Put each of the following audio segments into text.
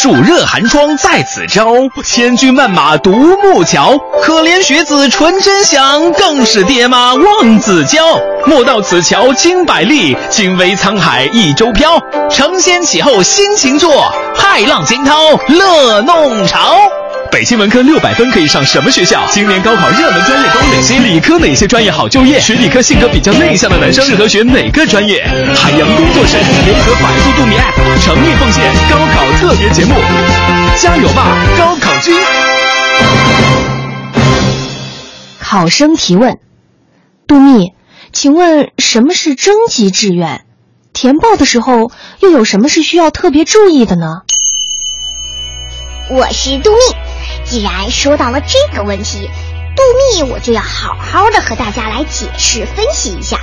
暑热寒霜在此招，千军万马独木桥。可怜学子纯真想，更是爹妈望子娇。莫道此桥经百历，惊为沧海一舟飘。承先启后新情作，骇浪惊涛乐弄潮。北京文科六百分可以上什么学校？今年高考热门专业都哪些？理科哪些专业好就业？学理科性格比较内向的男生适合学哪个专业？海洋工作室联合百度度米 App 诚意奉献高考特别节目，加油吧，高考君！考生提问：杜密，请问什么是征集志愿？填报的时候又有什么是需要特别注意的呢？我是杜密。既然说到了这个问题，杜密我就要好好的和大家来解释分析一下。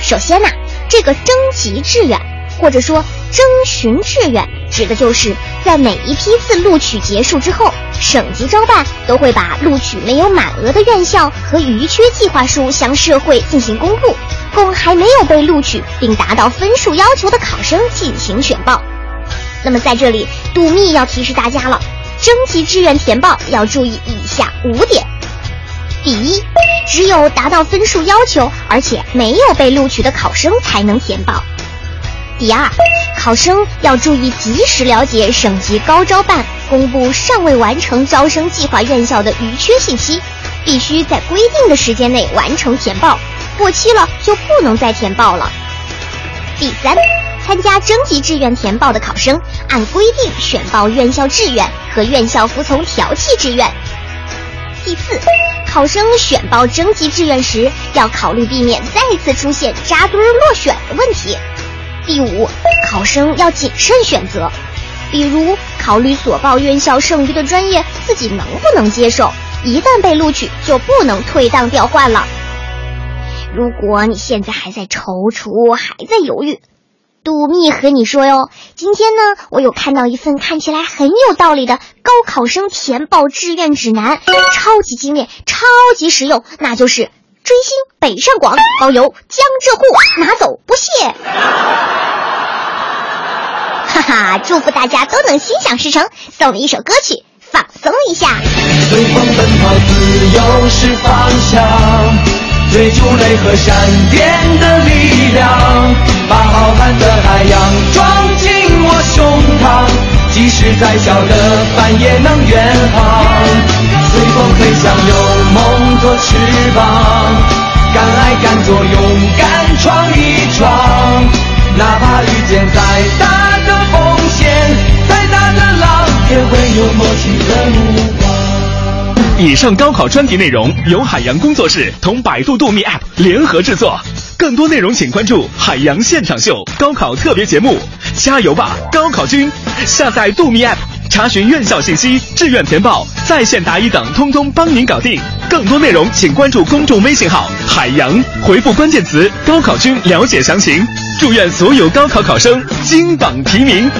首先呢，这个征集志愿或者说征询志愿，指的就是在每一批次录取结束之后，省级招办都会把录取没有满额的院校和余缺计划书向社会进行公布，供还没有被录取并达到分数要求的考生进行选报。那么在这里，杜密要提示大家了。征集志愿填报要注意以下五点：第一，只有达到分数要求而且没有被录取的考生才能填报；第二，考生要注意及时了解省级高招办公布尚未完成招生计划院校的余缺信息，必须在规定的时间内完成填报，过期了就不能再填报了；第三。参加征集志愿填报的考生，按规定选报院校志愿和院校服从调剂志愿。第四，考生选报征集志愿时，要考虑避免再次出现扎堆落选的问题。第五，考生要谨慎选择，比如考虑所报院校剩余的专业自己能不能接受，一旦被录取就不能退档调换了。如果你现在还在踌躇，还在犹豫。杜蜜和你说哟，今天呢，我有看到一份看起来很有道理的高考生填报志愿指南，超级精炼，超级实用，那就是追星北上广，包邮江浙沪，拿走不谢。哈哈，祝福大家都能心想事成，送你一首歌曲，放松一下。随风奔跑，自由是方向。追逐雷和闪电的力量，把浩瀚的海洋装进我胸膛，即使再小的帆也能远航。随风飞翔，有梦做翅膀，敢爱敢做，勇敢闯一闯。哪怕遇见再以上高考专题内容由海洋工作室同百度度秘 App 联合制作，更多内容请关注海洋现场秀高考特别节目。加油吧，高考君！下载度秘 App，查询院校信息、志愿填报、在线答疑等，通通帮您搞定。更多内容请关注公众微信号“海洋”，回复关键词“高考君”了解详情。祝愿所有高考考生金榜题名！